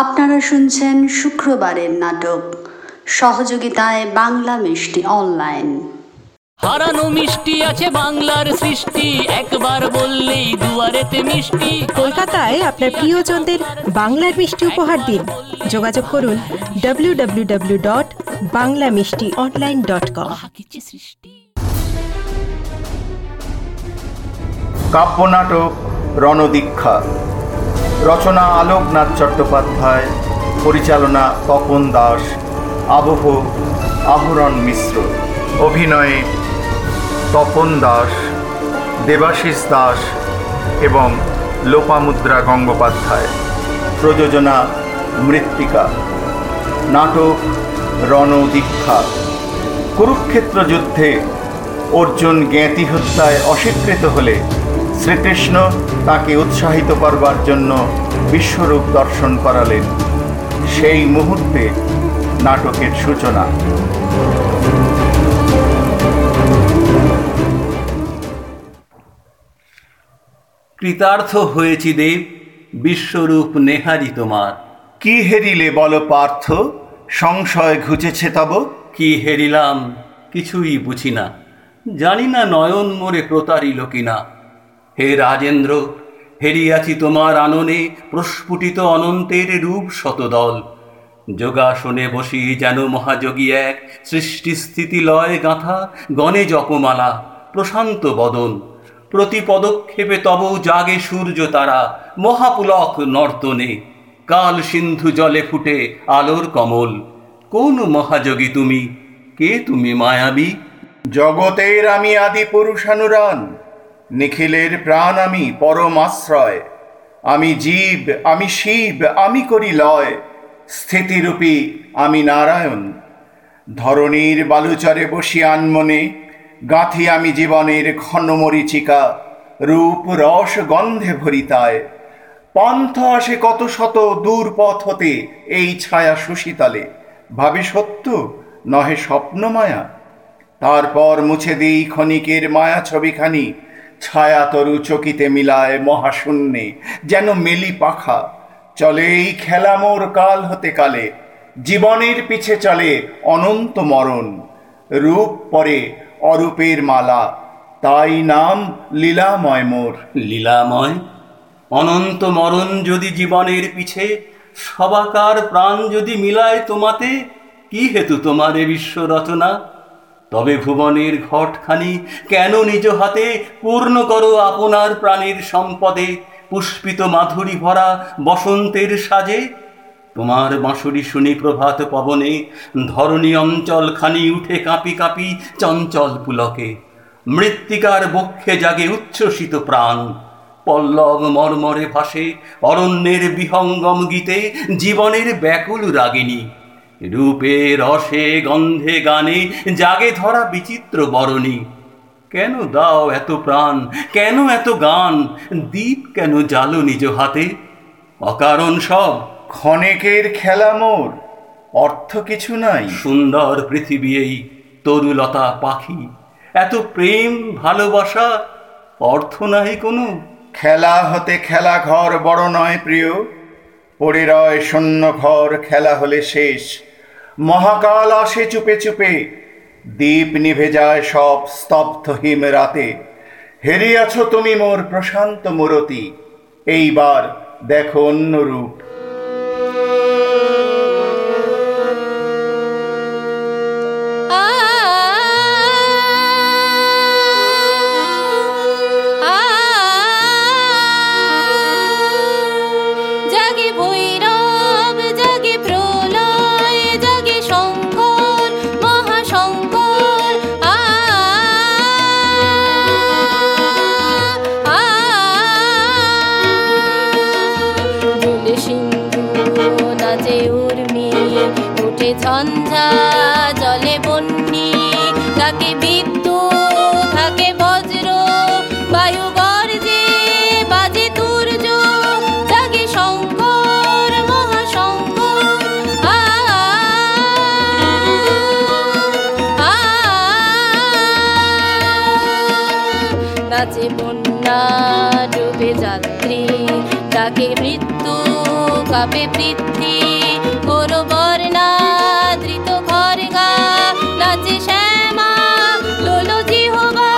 আপনারা শুনছেন শুক্রবারের নাটক। সহযোগিতায় বাংলা মিষ্টি অনলাইন। হারানো মিষ্টি আছে বাংলার সৃষ্টি। একবার বললেই দুয়ারেতে মিষ্টি। কলকাতায় আপনার প্রিয়জনদের বাংলার মিষ্টি উপহার দিন। যোগাযোগ করুন W W W dot Bangla Mishti online dot com কাব্যনাটক Ranadiksha. রচনা আলোকনাথ চট্টোপাধ্যায়, পরিচালনা তপন দাস, আবহ আহরণ মিশ্র। অভিনয়ে তপন দাস, দেবাশিস দাস এবং লোপামুদ্রা গঙ্গোপাধ্যায়। প্রযোজনা মৃত্তিকা। নাটক রণদীক্ষা। কুরুক্ষেত্র যুদ্ধে অর্জুন জ্ঞাতি হত্যায় অস্বীকৃত হলে শ্রীকৃষ্ণ তাকে উৎসাহিত করবার জন্য বিশ্বরূপ দর্শন করালেন। সেই মুহূর্তে নাটকের সূচনা। কৃতার্থ হয়েছি দেব বিশ্বরূপ নেহারি তোমার। কি হেরিলে বল পার্থ? সংশয় ঘুচেছে তব। কি হেরিলাম কিছুই বুঝি না। জানি না নয়ন মোরে প্রতারিল কিনা। হে রাজেন্দ্র, হেরিয়াছি তোমার আননে প্রস্ফুটিত অনন্তের রূপ শতদল। যোগাসনে বসি যেন মহাযোগী এক সৃষ্টি স্থিতি লয় গাঁথা গণে জপমালা প্রশান্ত বদন। প্রতি পদক্ষেপে তব জাগে সূর্য তারা, মহাপুলক নর্তনে। কাল সিন্ধু জলে ফুটে আলোর কমল। কোন মহাযোগী তুমি? কে তুমি মায়াবী? জগতের আমি আদি পুরুষানুরান। নিখিলের প্রাণ আমি পরমাশ্রয় আমি জীব, আমি শিব, আমি করি লয়। স্থিতিরূপী আমি নারায়ণ। ধরণীর বালুচরে বসি আনমনে, গাঁথি আমি জীবনের ঘন মরিচিকা রূপ, রস, গন্ধে ভরিতায়। পান্থ আসে কত শত দূর পথ হতে এই ছায়া সুশীতলে। ভাবে সত্য, নহে স্বপ্ন মায়া তারপর মুছে দিই ক্ষণিকের মায়া ছবিখানি ছায়া তরু চকিতে মিলায় মহাশূন্যে, যেন মেলি পাখা। চলে এই খেলা মোর কাল হতে কালে, জীবনের পিছে চলে অনন্ত মরণ। রূপ পরে অরূপের মালা, তাই নাম লীলাময় মোর। লীলাময়? অনন্ত মরণ যদি জীবনের পিছে, সবাকার প্রাণ যদি মিলায় তোমাতে, কি হেতু তোমার এ বিশ্ব রচনা তবে ভুবনের ঘটখানি কেন নিজ হাতে পূর্ণ করো আপনার প্রাণীর সম্পদে? পুষ্পিত মাধুরী ভরা বসন্তের সাজে? তোমার বাঁশুরি শুনি প্রভাত পবনে ধরণী অঞ্চল খানি উঠে কাঁপি কাঁপি চঞ্চল পুলকে। মৃত্তিকার বক্ষে জাগে উচ্ছ্বসিত প্রাণ। পল্লব মর্মরে ভাসে অরণ্যের বিহঙ্গম গীতে জীবনের ব্যাকুল রাগিনী। রূপে রসে গন্ধে গানে জাগে ধরা বিচিত্র বরণী। কেন দাও এত প্রাণ? কেন এত গান? দ্বীপ কেন জালো নিজ হাতে? অকারণ সব ক্ষণেকের খেলা মোর অর্থ কিছু নাই। সুন্দর পৃথিবী এই তরুলতা পাখি। এত প্রেম ভালোবাসা অর্থ নাই কোনো। খেলা হতে খেলা ঘর বড় নয় প্রিয় পড়ে রয় শূন্য ঘর খেলা হলে শেষ। মহাকাল আসে চুপে চুপে। দ্বীপ নিভে যায় সব স্তব্ধ হিম রাতে। হেরিয়াছ তুমি মোর প্রশান্ত মূরতি। এইবার দেখো অন্য রূপ। নাচে বন্যা ডুবে যাত্রী ডাকে মৃত্যু তাপে বৃদ্ধি? ঘোর বর্ণা ধৃত খড়গা নাচে শ্যামা লোলো জিহবা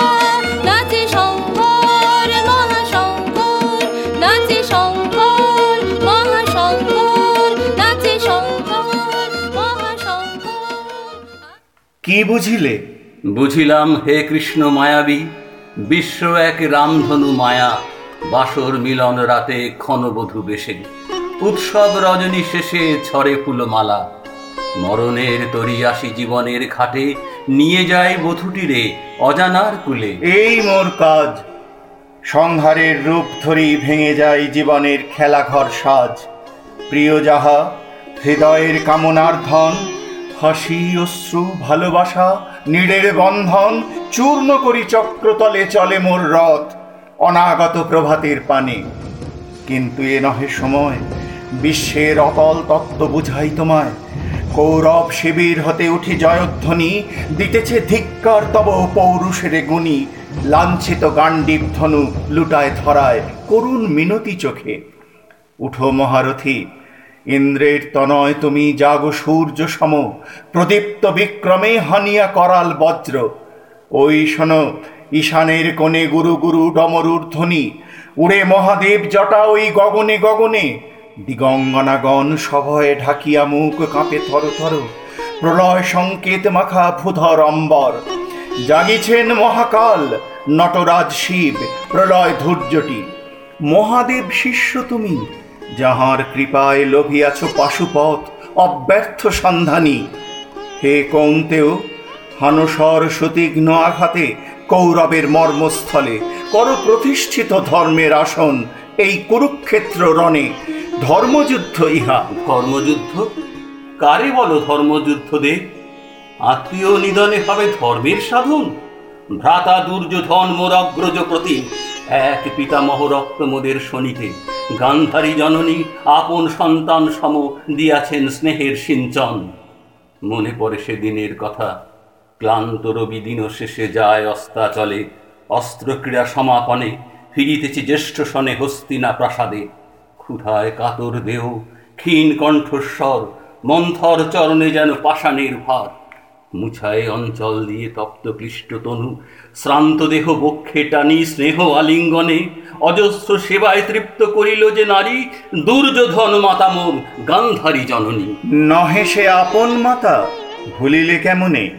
নাচে শঙ্কর মহাশঙ্কর নাচে শঙ্কর মহাশঙ্কর নাচে শঙ্কর মহাশঙ্কর। কি বুঝিলে? বুঝিলাম হে কৃষ্ণ মায়াবী বিশ্ব এক রামধনু মায়া, বাসর মিলন রাতে ক্ষণবধূ বেশে। উৎসব রজনী শেষে ছড়ে ফুলমালা। মরণের তরি আসি জীবনের খাটে নিয়ে যায় বধূটিরে অজানার কুলে। এই মোর কাজ। সংহারের রূপ ধরি ভেঙে যায় জীবনের খেলাঘর সাজ। প্রিয় যাহা, হৃদয়ের কামনার ধন, হাসি, অশ্রু, ভালোবাসা নীড়ের বন্ধন চূর্ণ করি চক্রতলে চলে মোর রথ, অনাগত প্রভাতের পানে। কিন্তু এ নহে সময়, বিশ্বের অতল তত্ত্ব বুঝাই তোমায়। কৌরব শিবির হতে উঠি জয়ধ্বনি, দিতেছে ধিক্কার তব পৌরুষের গুণী। লাঞ্ছিত গান্ডীব ধনু লুটায় ধরায় করুণ মিনতি চোখে। উঠো মহারথী ইন্দ্রের তনয় তুমি জাগো সূর্য সম, প্রদীপ্ত বিক্রমে হানিয়া করাল বজ্র। ওই শোনো, ঈশানের কোণে গুরু গুরু ডমরুর ধ্বনি, উড়ে মহাদেব জটা ওই গগনে গগনে। দিগঙ্গনাগণ সভয়ে ঢাকিয়া মুখ কাঁপে থর থর, প্রলয় সংকেত মাখা ভূধর অম্বর। জাগিছেন মহাকাল, নটরাজ শিব, প্রলয় ধৈর্যটি। মহাদেব শিষ্য তুমি যাহার কৃপায় লোভিয়াছ পাশুপথ, অব্যর্থ সন্ধানী। হে কৌন্তেও হানসর সুতীঘ্ন আঘাতে কৌরবের মর্মস্থলে কর প্রতিষ্ঠিত ধর্মের আসন এই কুরুক্ষেত্র রণে। ধর্মযুদ্ধ ইহা। ধর্মযুদ্ধ কারে বলো ধর্মযুদ্ধ দে? আত্মীয় নিধনে হবে ধর্মের সাধন। ভ্রাতা দুর্যোধন মোর অগ্রজ প্রতি। এক পিতামহ রক্ত মোদের শনিতে গান্ধারী জননী আপন সন্তান সম দিয়াছেন স্নেহের সিঞ্চন। মনে পড়ে সেদিনের কথা। ক্লান্ত রবি দিন শেষে যায় অস্তা অস্তাচলে। অস্ত্রক্রীড়া সমাপনে ফিরিতেছি জ্যেষ্ঠ সনে হস্তিনা প্রাসাদে। ক্ষুধায় কাতর দেহ, ক্ষীণ কণ্ঠস্বর, মন্থর চরণে যেন পাষাণের ভার। মুছায় অঞ্চল দিয়ে তপ্ত ক্লিষ্ট তনু, শ্রান্ত দেহ বক্ষে টানি স্নেহ আলিঙ্গনে, অজস্র সেবায় তৃপ্ত করিল যে নারী, দুর্যোধন মাতামোর গান্ধারী জননী। নহে সে আপন মাতা, ভুলিলে কেমনে?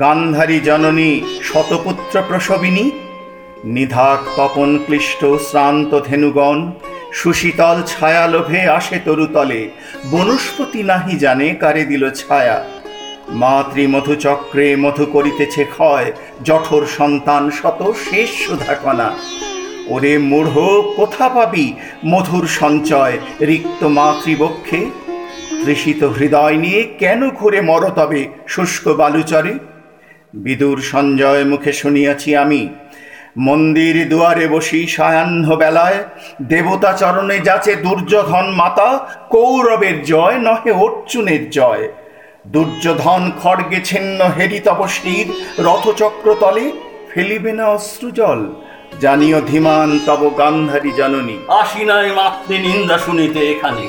গান্ধারী জননী শতপুত্র প্রসবিনী, নিধাক তপন ক্লিষ্ট শ্রান্ত ধেনুগণ, সুশীতল ছায়া লোভে আসে তরুতলে, বনস্পতি নাহি জানে কারে দিল ছায়া। মাতৃ মধুচক্রে মধু করিতেছে ক্ষয়, জঠর সন্তান শত শেষ সুধাকণা। ওরে মূঢ়, কোথা পাবি মধুর সঞ্চয় রিক্ত মাতৃবক্ষে? তৃষিত হৃদয় নিয়ে কেন ঘুরে মর তবে শুষ্ক বালুচরে? বিদুর সঞ্জয় মুখে শুনিয়াছি আমি, মন্দির দুয়ারে বসি সায়াহ্ন বেলায়, দেবতা চরণে যাচে দুর্যোধন মাতা, কৌরবের জয় নহে অর্জুনের জয়। দুর্যোধন খড়গে ছিন্ন হেরি তপশীর রথচক্র তলে ফেলিবে না অশ্রুজল। জানিও ধীমান তব গান্ধারী জননী। আসি নাই মাতৃ নিন্দা শুনিতে এখানে।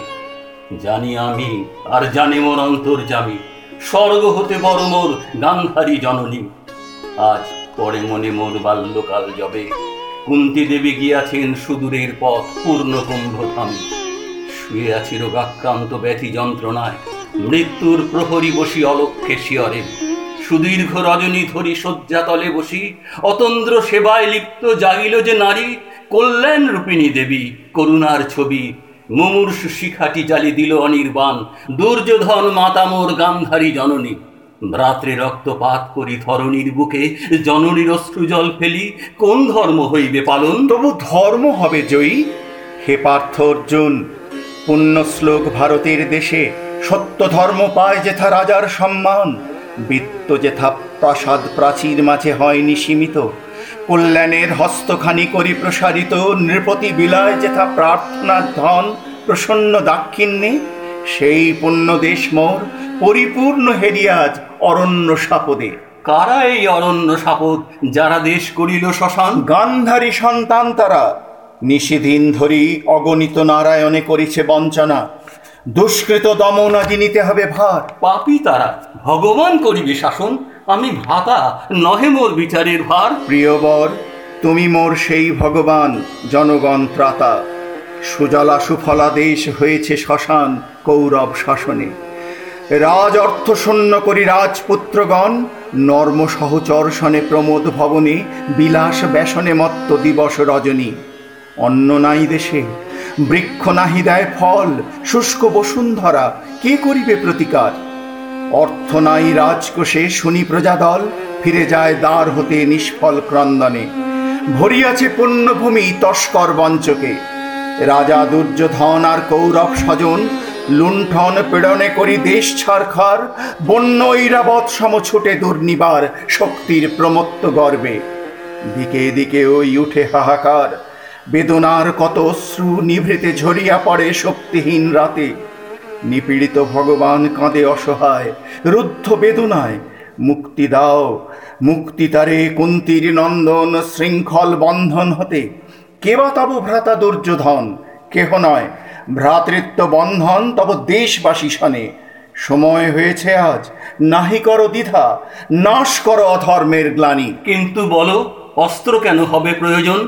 জানি আমি, আর জানি মোর অন্তর্জামী স্বর্গ হতে বড় মোর গান্ধারী জননী। আজ পরে মনে মোর বাল্যকাল যবে কুন্তি দেবী গিয়াছেন সুদূরের পথ, পূর্ণ কুম্ভ ধামে শুয়ে আছি রোগাক্রান্ত ব্যাধি যন্ত্রণায়। মৃত্যুর প্রহরী বসি অলক্ষে শিয়রে। সুদীর্ঘ রজনী ধরি শয্যাতলে বসি, অতন্দ্র সেবায় লিপ্ত জাগিল যে নারী, কল্যাণ রূপিণী দেবী, করুণার ছবি, মুমূর্ষু শিখাটি জালি দিল অনির্বাণ, দুর্যোধন মাতামোর গান্ধারী জননী। রাত্রে রক্তপাত করি ধরণীর বুকে, জননীর অশ্রুজল ফেলি, কোন ধর্ম হইবে পালন? তবু ধর্ম হবে জয়ী। হে পার্থ অর্জুন, পুণ্যশ্লোক ভারতের দেশে সত্য ধর্ম পায় যেথা রাজার সম্মান বৃত্ত যেথা প্রাসাদ প্রাচীর মাঝে হয়নি সীমিত কল্যাণের হস্তখানি করি প্রসারিত নৃপতি বিলায় যেথা প্রার্থনার ধন প্রসন্ন দাক্ষিণ্যে সেই পুণ্য দেশ মোর পরিপূর্ণ হেরিয়াজ অরণ্য সাপদে। কারা এই অরণ্য সাপদ যারা দেশ করিল শ্মশান? গান্ধারী সন্তান তারা নিশিদিন ধরি অগণিত নারায়ণে করিছে বঞ্চনা দুষ্কৃত দমন আজ নিতে হবে ভার। পাপি তারা ভগবান করিবে শাসন আমি ভাতা নহে মোর বিচারের ভার। প্রিয়বর তুমি মোর সেই ভগবান জনগণ ত্রাতা। সুজলা সুফলা দেশ হয়েছে শ্মশান কৌরব শাসনে। রাজ অর্থ শূন্য করি রাজপুত্রগণ নর্ম সহচর শনে প্রমোদ ভবনে বিলাস ব্যসনে মত্ত দিবস রজনী। অন্য নাই দেশে বৃক্ষ নাহি দেয় ফল, শুষ্ক বসুন্ধরা, কে করিবে প্রতিকার? অর্থ নাই রাজকোষে শুনি প্রজাদল, ফিরে যায় দ্বার হতে নিষ্ফল ক্রন্দনে। ভরিয়াছে পুণ্যভূমি তস্কর বঞ্চকে। রাজা দুর্যোধন আর কৌরব স্বজন, লুণ্ঠন পীড়নে করি দেশ ছাড়খার বন্য ঐরাবত সম ছুটে দুর্নিবার শক্তির প্রমত্ত গর্বে। দিকে দিকে ওই উঠে হাহাকার বেদনার কত অশ্রু নিভৃতে ঝরিয়া পড়ে শক্তিহীন রাতে। নিপীড়িত ভগবান কাঁদে অসহায়, রুদ্ধ বেদনায়, মুক্তি দাও, মুক্তি তারে কুন্তির নন্দন শৃঙ্খল বন্ধন হতে। কেবা তব ভ্রাতা দুর্যোধন, কেহ নয়, ভ্রাতৃত্ব বন্ধন তব দেশবাসী শনে সময় হয়েছে আজ, নাহি করো দ্বিধা, নাশ করো অধর্মের গ্লানি। কিন্তু বলো, অস্ত্র কেন হবে প্রয়োজন?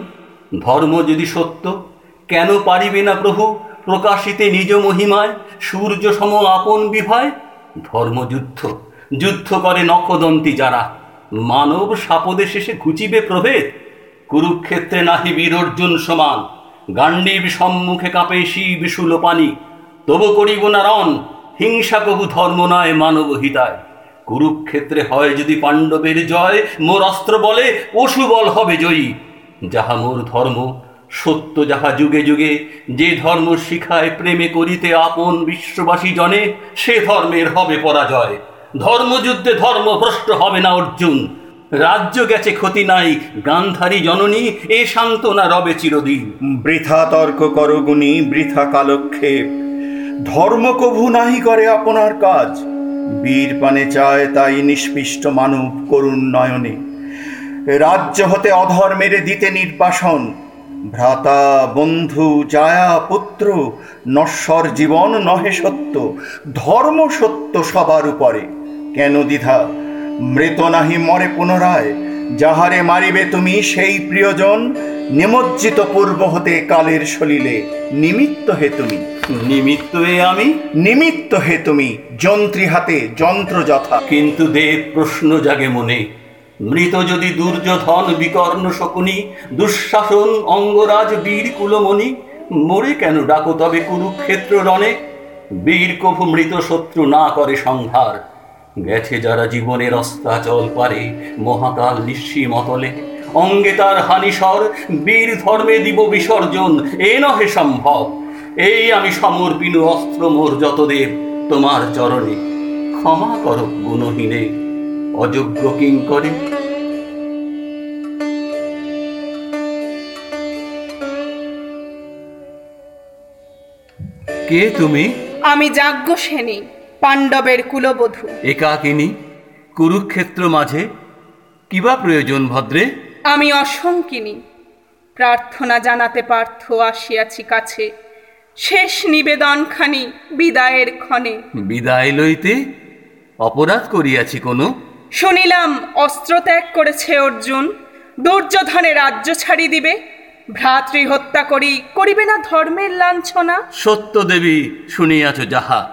ধর্ম যদি সত্য, কেন পারিবে না প্রভু? প্রকাশিতে নিজ মহিমায়, সূর্য সম আপন বিভয়? ধর্মযুদ্ধ যুদ্ধ করে নখদন্তি যারা। মানব সাপদে শেষে ঘুচিবে প্রভেদ? কুরুক্ষেত্রে নাহি বীর অর্জুন সমান। গান্ডীব সম্মুখে কাঁপে শিব পানি তবু করিব না রণ হিংসা কবু ধর্ম নয় মানব হিতায়। কুরুক্ষেত্রে হয় যদি পাণ্ডবের জয়, মোর অস্ত্র বলে পশু বল হবে জয়ী। যাহা মোর ধর্ম, সত্য যাহা যুগে যুগে, যে ধর্ম শিখায় প্রেমে করিতে আপন বিশ্ববাসী জনে, সে ধর্মের হবে পরাজয়। ধর্মযুদ্ধে ধর্ম ভ্রষ্ট হবে না অর্জুন। রাজ্য গেছে ক্ষতি নাই, গান্ধারী জননী, এ সান্ত্বনা রবে চিরদিন। বৃথা তর্ক করো গুণী, বৃথা কালক্ষেপ। ধর্ম কভু নাহি করে আপনার কাজ। বীর পানে চায় তাই নিষ্পিষ্ট মানব করুণ নয়নে। রাজ্য হতে অধর্মের দিতে নির্বাসন। ভ্রাতা বন্ধু জায়া পুত্র নশ্বর জীবন নহে সত্য ধর্ম সত্য সবার উপরে। কেন দ্বিধা? মৃত নাহি মরে পুনরায় যাহারে মারিবে তুমি সেই প্রিয়জন নিমজ্জিত পূর্ব হতে কালের সলিলে নিমিত্ত হে তুমি। নিমিত্ত এ আমি? নিমিত্ত হে তুমি যন্ত্রী হাতে যন্ত্র যথা কিন্তু দেব প্রশ্ন জাগে মনে মৃত যদি দুর্যোধন বিকর্ণ শকুনি, দুঃশাসন অঙ্গরাজ বীর কুলমণি, মরে কেন ডাকো তবে কুরুক্ষেত্র রণে? বীর কভু মৃত শত্রু না করে সংহার। গেছে যারা জীবনের অস্তাচল পারে, মহাকাল নিঃসীম অতলে। অঙ্গে তার হানিস্বর বীর ধর্মে দিব বিসর্জন, এ নহে সম্ভব। এই আমি সমর্পিনু অস্ত্র মোর যতদেব, তোমার চরণে। ক্ষমা করো গুণহীনে। অযোগ্য কিং করে। কে তুমি? আমি যাজ্ঞসেনী পাণ্ডবের কুলবধূ। একাকিনী কুরুক্ষেত্র মাঝে। কিবা প্রয়োজন ভদ্রে? আমি অসংকিনী প্রার্থনা জানাতে পার্থ আসিয়াছি কাছে। শেষ নিবেদনখানি বিদায়ের ক্ষণে। বিদায় লইতে অপরাধ করিয়াছি কোনো? শুনিলাম অস্ত্র ত্যাগ করেছে অর্জুন। দুর্যোধনে রাজ্য ছাড়ি দিবে। ভ্রাতৃ হত্যা করি করিবে না ধর্মের লাঞ্ছনা? সত্য দেবী শুনিয়াছ যাহা।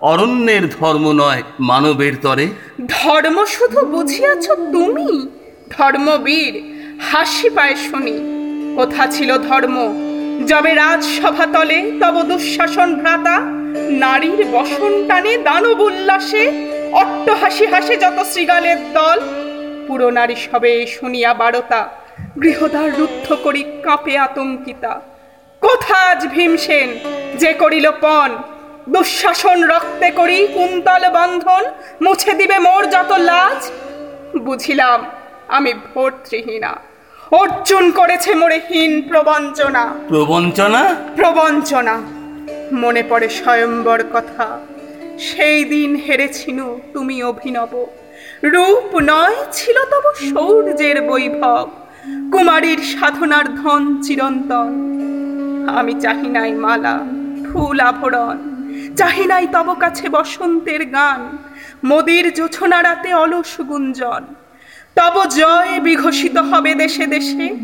অরণ্যের ধর্ম নয় মানবের তরে। ধর্ম শুধু বুঝিয়াছ তুমি? ধর্মবীর হাসি পায় শুনি। কোথা ছিল ধর্ম। যবে রাজসভা তলে তব দুঃশাসন ভ্রাতা। নারীর বসন টানে দানব উল্লাসে। অট্ট হাসি হাসে যত শৃগালের দল। পুরো নারী সবে শুনিয়া বারতা গৃহদ্বার রুদ্ধ করি কাঁপে আতঙ্কিতা। কোথা আজ ভীমসেন যে করিল পণ। দুঃশাসন রক্তে করি কুন্তল বন্ধন মুছে দিবে মোর যত লাজ। বুঝিলাম আমি ভর্তৃহীনা অর্জুন করেছে মোরে হীন প্রবঞ্চনা। প্রবঞ্চনা? প্রবঞ্চনা। মনে পড়ে স্বয়ম্বর কথা। সেই দিন হেরেছিনু তুমি অভিনব। রূপ নয় ছিল তব সৌর্যের বৈভব। কুমারীর সাধনার ধন চিরন্তন। আমি চাহি নাই মালা, ফুল আভরণ। চাহি নাই তব কাছে বসন্তের গান। মোদির জোছনা রাতে অলস গুঞ্জন। তব জয় বিঘোষিত হবে দেশে দেশে।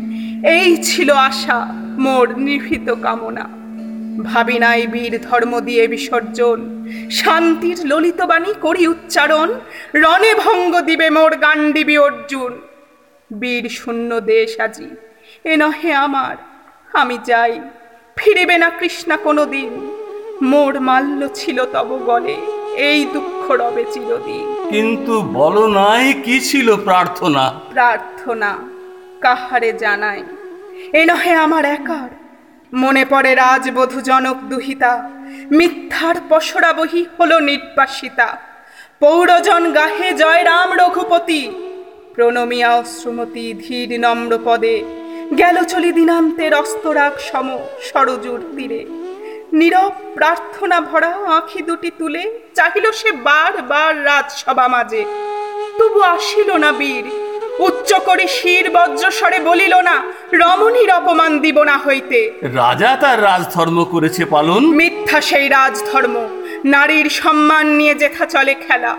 এই ছিল আশা, মোর নিভৃত কামনা। ভাবি নাই বীর ধর্ম দিয়ে বিসর্জন। শান্তির ললিত বাণী করি উচ্চারণ রণে ভঙ্গ দিবে মোর গান গান্ডিবি অর্জুন। বীর শূন্য দেশ আজি এ নহে আমার আমি যাই। ফিরিবে না কৃষ্ণা কোনো দিন মোর মাল্য ছিল তব গলে এই দুঃখ রবে চিরদিন। কিন্তু বলো নাই কি ছিল প্রার্থনা? প্রার্থনা কাহারে জানাই এ নহে আমার একার মনে পড়ে রাজবধূ জনক দুহিতা, মিথ্যার পসরা বহি হলো নির্বাসিতা। পৌরজন গাহে জয় রাম রঘুপতি প্রণমিয়া অশ্রুমতি ধীর নম্র পদে, গেল চলি দিনান্তের অস্তরাগ সম সরজুর তীরে। নীরব প্রার্থনা ভরা আঁখি দুটি তুলে, চাহিল সে বার বার রাজসভা মাঝে। তবু আসিল না বীর উচ্চ করে শির বজ্রস্বরে বলিল না রমণীর অপমান দিব না হইতে। রাজা তার রাজধর্ম করেছে পালন? মিথ্যা সেই রাজধর্ম নারীর সম্মান নিয়ে যেথা চলে খেলা।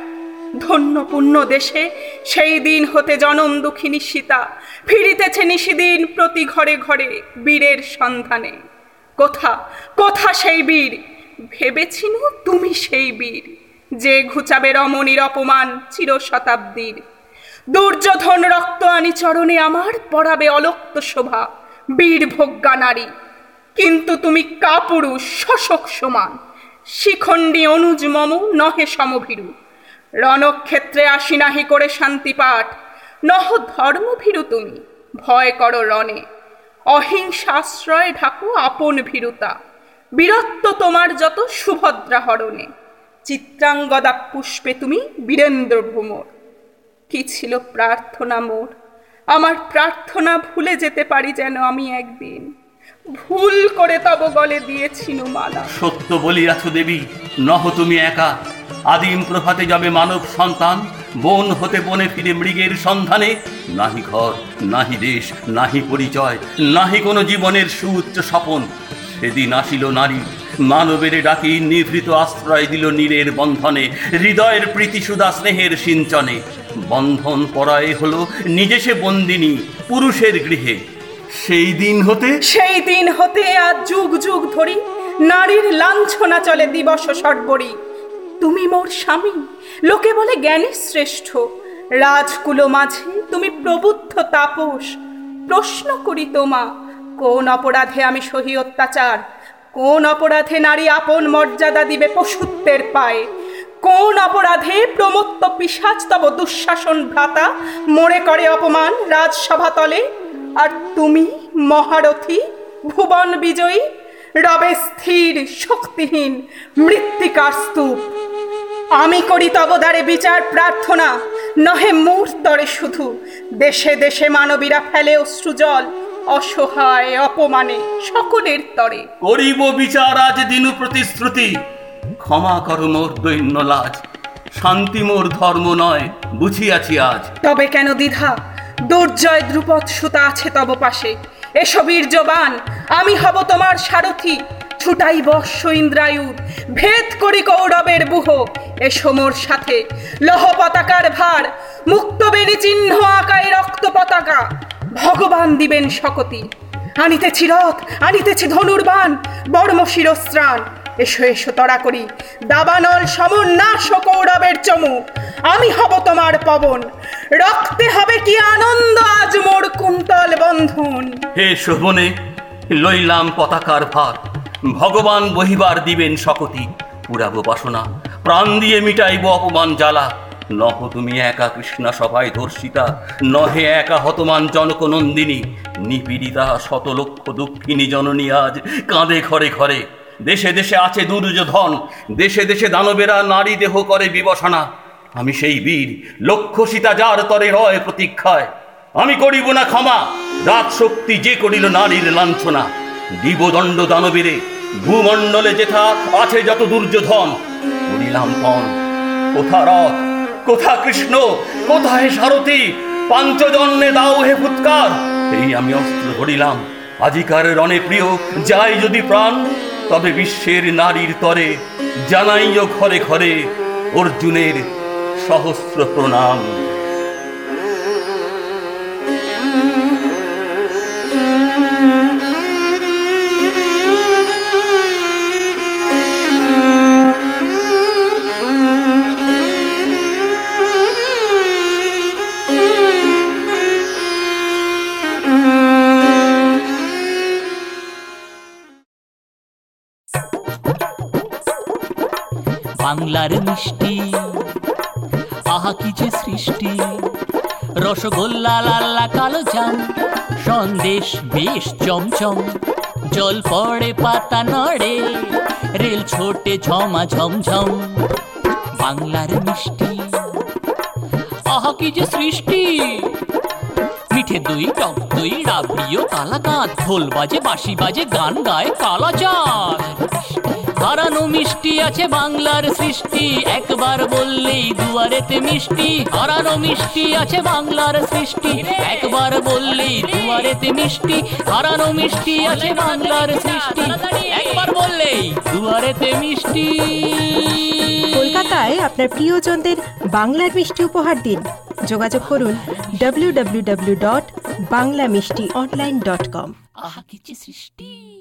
ধন্য পুণ্য দেশে সেই দিন হতে জনম দুঃখিনী সীতা ফিরিতেছে নিশিদিন প্রতি ঘরে ঘরে বীরের সন্ধানে। কোথা কোথা সেই বীর ভেবেছিনু তুমি সেই বীর। যে ঘুচাবে রমণীর অপমান চির শতাব্দীর দুর্যোধন রক্ত আনি চরণে আমার পড়াবে অলক্ত শোভা, বীর ভোগ্যা নারী। কিন্তু তুমি কাপুরুষ, শোষক সমান। শিখণ্ডী অনুজ মম, নহে সমভীরু। রণক্ষেত্রে আসি নাহি করে শান্তি পাঠ নহ ধর্মভীরু তুমি, ভয় করো রণে। অহিংসাশ্রয় ঢাকু আপন ভীরুতা। বীরত্ব তোমার যত, সুভদ্রা হরণে। চিত্রাঙ্গদা পুষ্পে তুমি বীরেন্দ্র ভ্রমর কি ছিল প্রার্থনা মোর। আমার প্রার্থনা ভুলে যেতে পারি যেন আমি একদিন। ভুল করে তব গলে দিয়েছিনু মালা সত্য বলিয়াছ দেবী, নহ তুমি একা। আদিম প্রভাতে যাবে মানব সন্তান, বন হতে বনে ফিরে মৃগের সন্ধানে। নাহি ঘর, নাহি দেশ, নাহি পরিচয়, নাহি কোনো জীবনের সুউচ্চ স্বপন। সেদিন আসিল নারী, মানবের ডাকি নিভৃত আশ্রয় দিল নীরের বন্ধনে, হৃদয়ের প্রীতি সুদা স্নেহের সিঞ্চনে। বন্ধন পরায় হলো নিজে সে বন্দিনী পুরুষের গৃহে। সেই দিন হতে সেই দিন হতে আজ যুগ যুগ ধরি নারীর লাঞ্ছনা চলে দিবস সর্বরি। তুমি মোর স্বামী, লোকে বলে জ্ঞানী শ্রেষ্ঠ। রাজকুলো মাঝে তুমি প্রবুদ্ধ তাপস। প্রশ্ন করি তোমা, কোন অপরাধে আমি সহি অত্যাচার? কোন অপরাধে নারী আপন মর্যাদা দিবে পশুত্বের পায়ে? কোন অপরাধে প্রমত্ত পিসাচ তব দুঃশাসন ভ্রাতা? মোড়ে করে অপমান রাজসভা তলে। আর তুমি মহারথী, ভুবন বিজয়ী, রবে স্থির, শক্তিহীন, মৃত্তিকার স্তূপ। আমি করি তবদারে বিচার প্রার্থনা, নহে মূর্তরে শুধু। দেশে দেশে মানবীরা ফেলে অশ্রুজল অসহায় অপমানে সকলের তরে। করিব বিচার আজ দিনু প্রতিশ্রুতি। ক্ষমা কর মোর দৈন্য লাজ। শান্তি মোর ধর্ম নয়, বুঝিয়াছি আজ। তবে কেন দ্বিধা? দুর্জয় দ্রুপদ সুতা আছে তব পাশে। এসো বীর্যবান, আমি হব তোমার সারথি। ছুটাই বর্ষ ইন্দ্রায়ুধ ভেদ করি কৌরবের বুহ। এসো মোর সাথে, লহ পতাকার ভার, মুক্ত বেনি চিহ্ন আকায় রক্ত পতাকা। ভগবান দিবেন শকতি। আনিতেছি রথ, আনিতেছি ধনুর্বান বর্ম শিরস্ত্রাণ এসো এসো, তড়া করি। দাবানল সমন নাশ কৌরবের চমু। আমি হব তোমার পবন। রক্তে হবে কি আনন্দ আজ মোর কুন্তল বন্ধন। হে শোভনে, লইলাম পতাকার ভার। ভগবান বহিবার দিবেন শকতি। পুরাবো বাসনা, প্রাণ দিয়ে মিটাইব অপমান জ্বালা। নহ তুমি একা কৃষ্ণা সভায় ধর্ষিতা, নহে একা হতমান জনকনন্দিনী নিপীড়িতা শত লক্ষ দুঃখিনী জননী আজ কাঁদে ঘরে ঘরে। দেশে দেশে আছে দুর্যোধন, দেশে দেশে দানবেরা নারী দেহ করে বিবসনা। আমি সেই বীর, লক্ষ্য সীতা যার তরে রয় প্রতীক্ষায়। আমি করিব না ক্ষমা রাত শক্তি যে করিল নারীর লাঞ্ছনা। দিবদণ্ড দানবীরে, ভূমণ্ডলে যেথা আছে যত দুর্যোধন। করিলাম পণ কোথা রথ, কোথা কৃষ্ণ কোথায় সারথি পাঞ্চজন্যে দাও হে ফুৎকার। এই আমি অস্ত্র ধরিলাম। আজিকার রণে প্রিয়, যাই যদি প্রাণ। তবে বিশ্বের নারীর তরে জানাইও ঘরে ঘরে অর্জুনের সহস্র প্রণাম। বাংলার মিষ্টি। আহা, কি যে সৃষ্টি। রসগোল্লা লাল্লা কালো জাম। সন্দেশ, বেশ চমচম। জল পড়ে, পাতা নড়ে। রেল ছোটে, ঝমা, ঝমঝম। বাংলার মিষ্টি। আহা, কি যে সৃষ্টি। মিঠে দই টক, দই রাবড়িও কালাকাঁদ। ঢোল বাজে, বাঁশি বাজে, গান গায় কালা কালাচাঁদ। হারানো মিষ্টি আছে বাংলার সৃষ্টি। একবার বললেই দুয়ারেতে মিষ্টি। হারানো মিষ্টি আছে বাংলার সৃষ্টি। একবার বললেই দুয়ারেতে মিষ্টি। হারানো মিষ্টি আছে বাংলার সৃষ্টি। একবার বললেই দুয়ারেতে মিষ্টি। কলকাতায় আপনার প্রিয়জনদের বাংলার মিষ্টি উপহার দিন। যোগাযোগ করুন W W W dot Bangla Mishti online dot কম আহা কি যে সৃষ্টি।